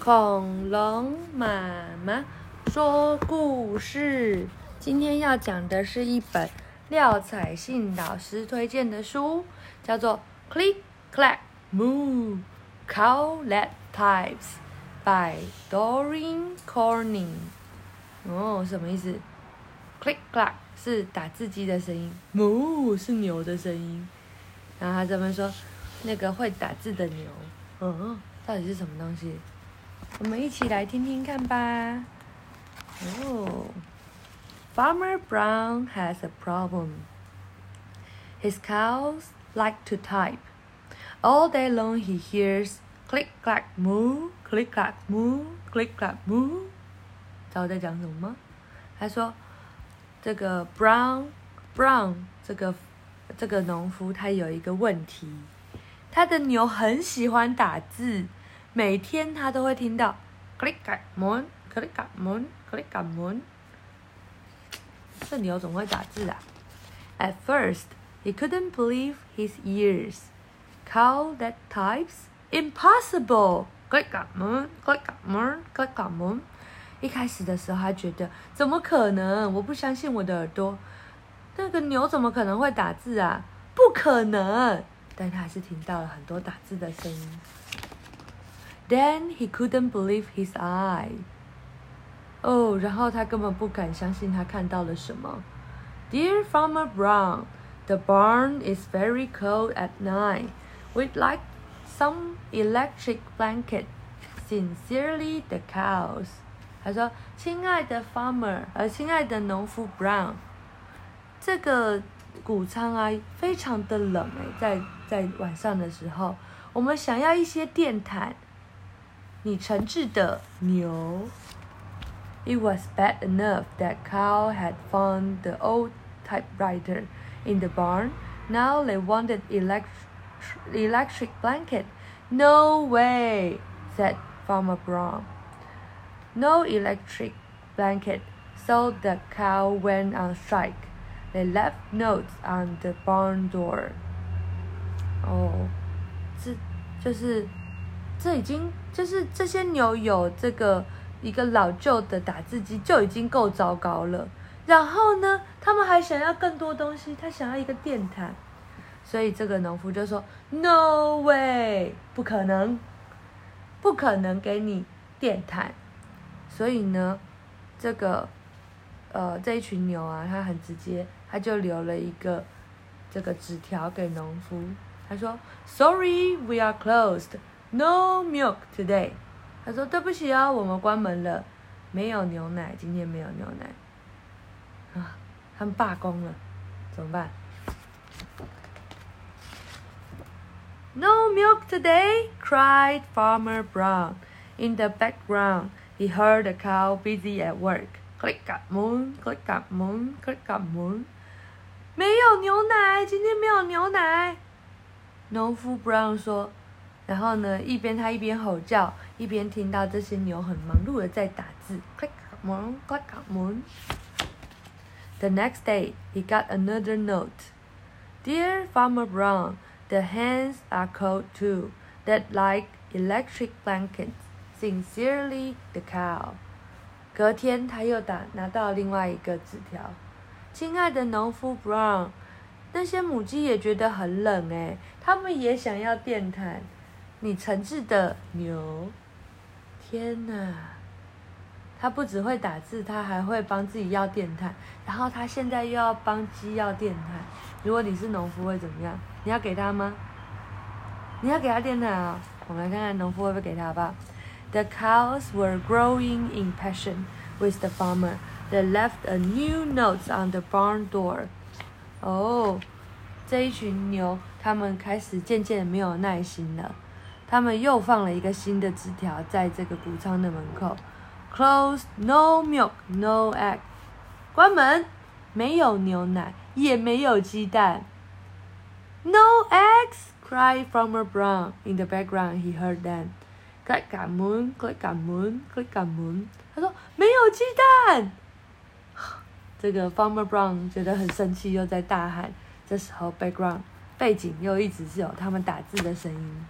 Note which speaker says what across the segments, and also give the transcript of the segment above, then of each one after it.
Speaker 1: 恐龙妈妈说故事。今天要讲的是一本廖彩信老师推荐的书，叫做《Click Clack Moo Cowlet Types》by Doreen Corning。哦，什么意思？Click Clack 是打字机的声音，Moo 是牛的声音。然后他这边说，那个会打字的牛，嗯，到底是什么东西？我们一起来听听看吧。哦，Farmer Brown has a problem. His cows like to type. All day long he hears click clack moo, click clack moo, click clack moo. 知道我在讲什么吗？他说，这个 Brown Brown 这个这个农夫他有一个问题，他的牛很喜欢打字。每天他都会听到 click click moon click click moon click click moon，这牛怎么会打字啊？At first, he couldn't believe his ears. Cow that types? Impossible! Click click moon click click moon click click moon。一开始的时候，他觉得怎么可能？我不相信我的耳朵，那个牛怎么可能会打字啊？不可能！但他还是听到了很多打字的声音。Then he couldn't believe his eye. 哦，然后他根本不敢相信他看到了什么。Dear Farmer Brown, the barn is very cold at night. We'd like some electric blanket. Sincerely, the cows. 他说：“亲爱的 Farmer，呃，亲爱的农夫 Brown，这个谷仓啊，非常的冷诶，在在晚上的时候，我们想要一些电毯。” 你诚挚的牛。It was bad enough that cow had found the old typewriter in the barn. Now they wanted elect electric blanket. No way, said Farmer Brown. No electric blanket, so the cow went on strike. They left notes on the barn door. 哦，这就是 这已经就是这些牛有这个一个老旧的打字机就已经够糟糕了，然后呢，他们还想要更多东西，他想要一个电毯，所以这个农夫就说：“No way，不可能，不可能给你电毯。”所以呢，这个呃这一群牛啊，他很直接，他就留了一个这个纸条给农夫，他说：“Sorry，we are closed。” No milk today，他说对不起啊，我们关门了，没有牛奶，今天没有牛奶，啊，他们罢工了，怎么办？No milk today, cried Farmer Brown. In the background, he heard a cow busy at work. Click up moon, click up moon, click up moon. 没有牛奶，今天没有牛奶。农夫 Brown 说。 然后呢，一边他一边吼叫，一边听到这些牛很忙碌的在打字。Click moon, click moon. The next day, he got another note. Dear Farmer Brown, the hens are cold too. They'd like electric blankets. Sincerely, the cow. 隔天他又打拿到另外一个纸条。亲爱的农夫 Brown，那些母鸡也觉得很冷诶，它们也想要电毯。 你诚挚的牛，天哪！他不只会打字，他还会帮自己要电毯，然后他现在又要帮鸡要电毯。如果你是农夫会怎么样？你要给他吗？你要给他电毯啊！我们来看看农夫会不会给他吧。The cows were growing impatient with the farmer. They left a new note on the barn door. 哦，这一群牛，他们开始渐渐没有耐心了。他们又放了一个新的纸条在这个谷仓的门口，Close, no milk, no egg。关门，没有牛奶，也没有鸡蛋。No eggs, cried Farmer Brown. In the background, he heard them. Click on moon, click on moon, click on moon. 他说没有鸡蛋。这个 Farmer Brown 觉得很生气，又在大喊。这时候，background 背景又一直是有他们打字的声音。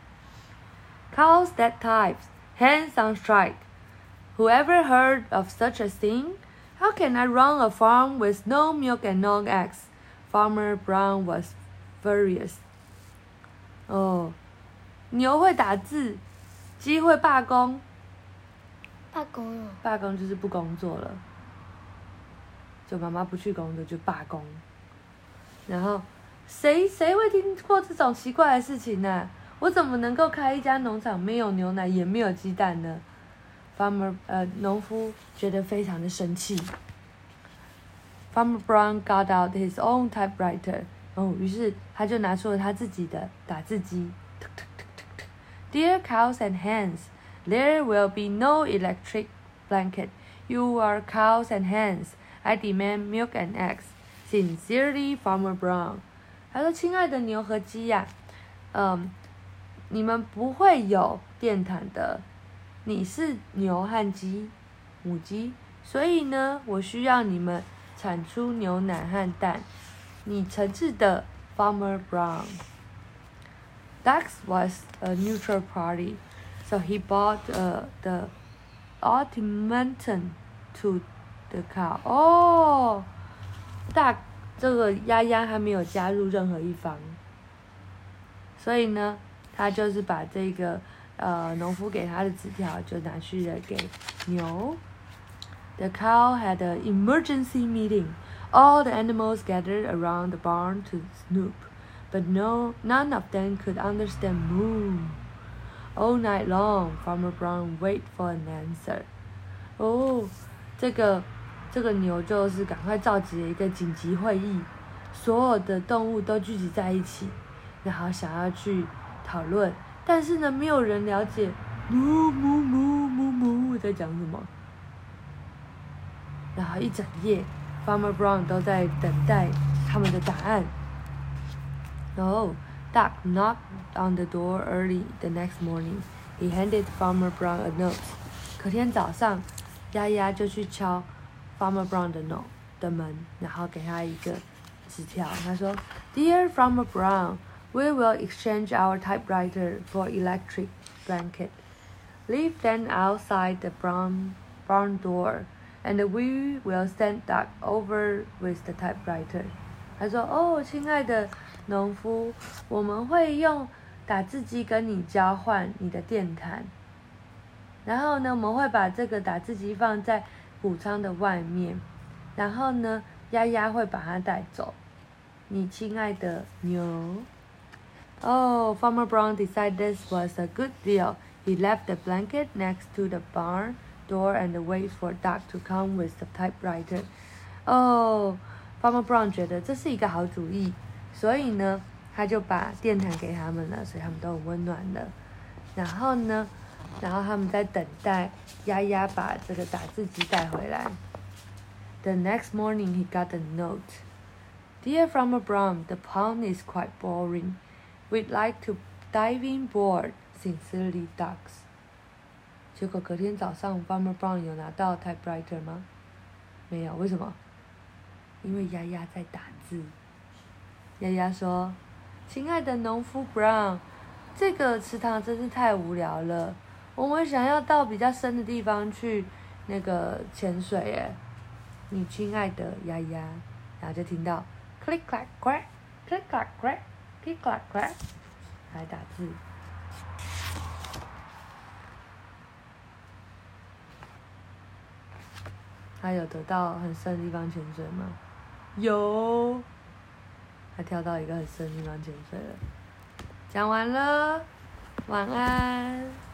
Speaker 1: Cows that types Hands on strike. Whoever heard of such a thing? How can I run a farm with no milk and no eggs? Farmer Brown was furious. 哦，牛会打字，鸡会罢工。
Speaker 2: 罢工了。
Speaker 1: 罢工就是不工作了，就妈妈不去工作就罢工。然后，谁谁会听过这种奇怪的事情呢？我怎么能够开一家农场，没有牛奶，也没有鸡蛋呢？Farmer，呃，农夫觉得非常的生气。Farmer Brown got out his own typewriter，哦，于是他就拿出了他自己的打字机。Dear cows and hens, there will be no electric blanket. You are cows and hens. I demand milk and eggs. Sincerely, Farmer Brown。他说：“亲爱的牛和鸡呀，嗯。”你们不会有电毯的，你是牛和鸡，母鸡，所以呢，我需要你们产出牛奶和蛋。你诚挚的 Farmer Brown。Ducks was a neutral party, so he bought uh, the ultimatum to the cow. 哦，Duck 这个鸭鸭还没有加入任何一方，所以呢。他就是把这个呃农夫给他的纸条就拿去了给牛。The cow had an emergency meeting. All the animals gathered around the barn to snoop, but no, none of them could understand moo. All night long, Farmer Brown waited for an answer. 哦，这个这个牛就是赶快召集了一个紧急会议，所有的动物都聚集在一起，然后想要去。讨论，但是呢，没有人了解母母母母母在讲什么。然后一整夜，Farmer Brown 都在等待他们的答案。然后，Duck knocked on the door early the next morning. He handed Farmer Brown a note. 隔天早上，丫丫就去敲 Farmer Brown 的 note 的门，然后给他一个纸条。他说：“Dear Farmer Brown。” We will exchange our typewriter for electric blanket. Leave them outside the barn, barn door, and we will send Duck over with the typewriter. 他说：“哦，亲爱的农夫，我们会用打字机跟你交换你的电毯。然后呢，我们会把这个打字机放在谷仓的外面。然后呢，丫丫会把它带走。你亲爱的牛。” Oh, Farmer Brown decided this was a good deal. He left the blanket next to the barn door and waited for Duck to come with the typewriter. Oh, Farmer Brown 觉得这是一个好主意，所以呢，他就把电毯给他们了，所以他们都很温暖的。然后呢，然后他们在等待丫丫把这个打字机带回来。The next morning, he got a note. Dear Farmer Brown, the pond is quite boring. We'd like to diving board, sincerely, ducks. 结果隔天早上，Farmer Brown 有拿到 typewriter 吗？没有，为什么？因为丫丫在打字。丫丫说：“亲爱的农夫 Brown，这个池塘真是太无聊了。我们想要到比较深的地方去那个潜水耶。”你亲爱的丫丫，然后就听到 click clack crack，click clack clack，来打字。他有得到很深的地方潜水吗？有，他跳到一个很深的地方潜水了。讲完了，晚安。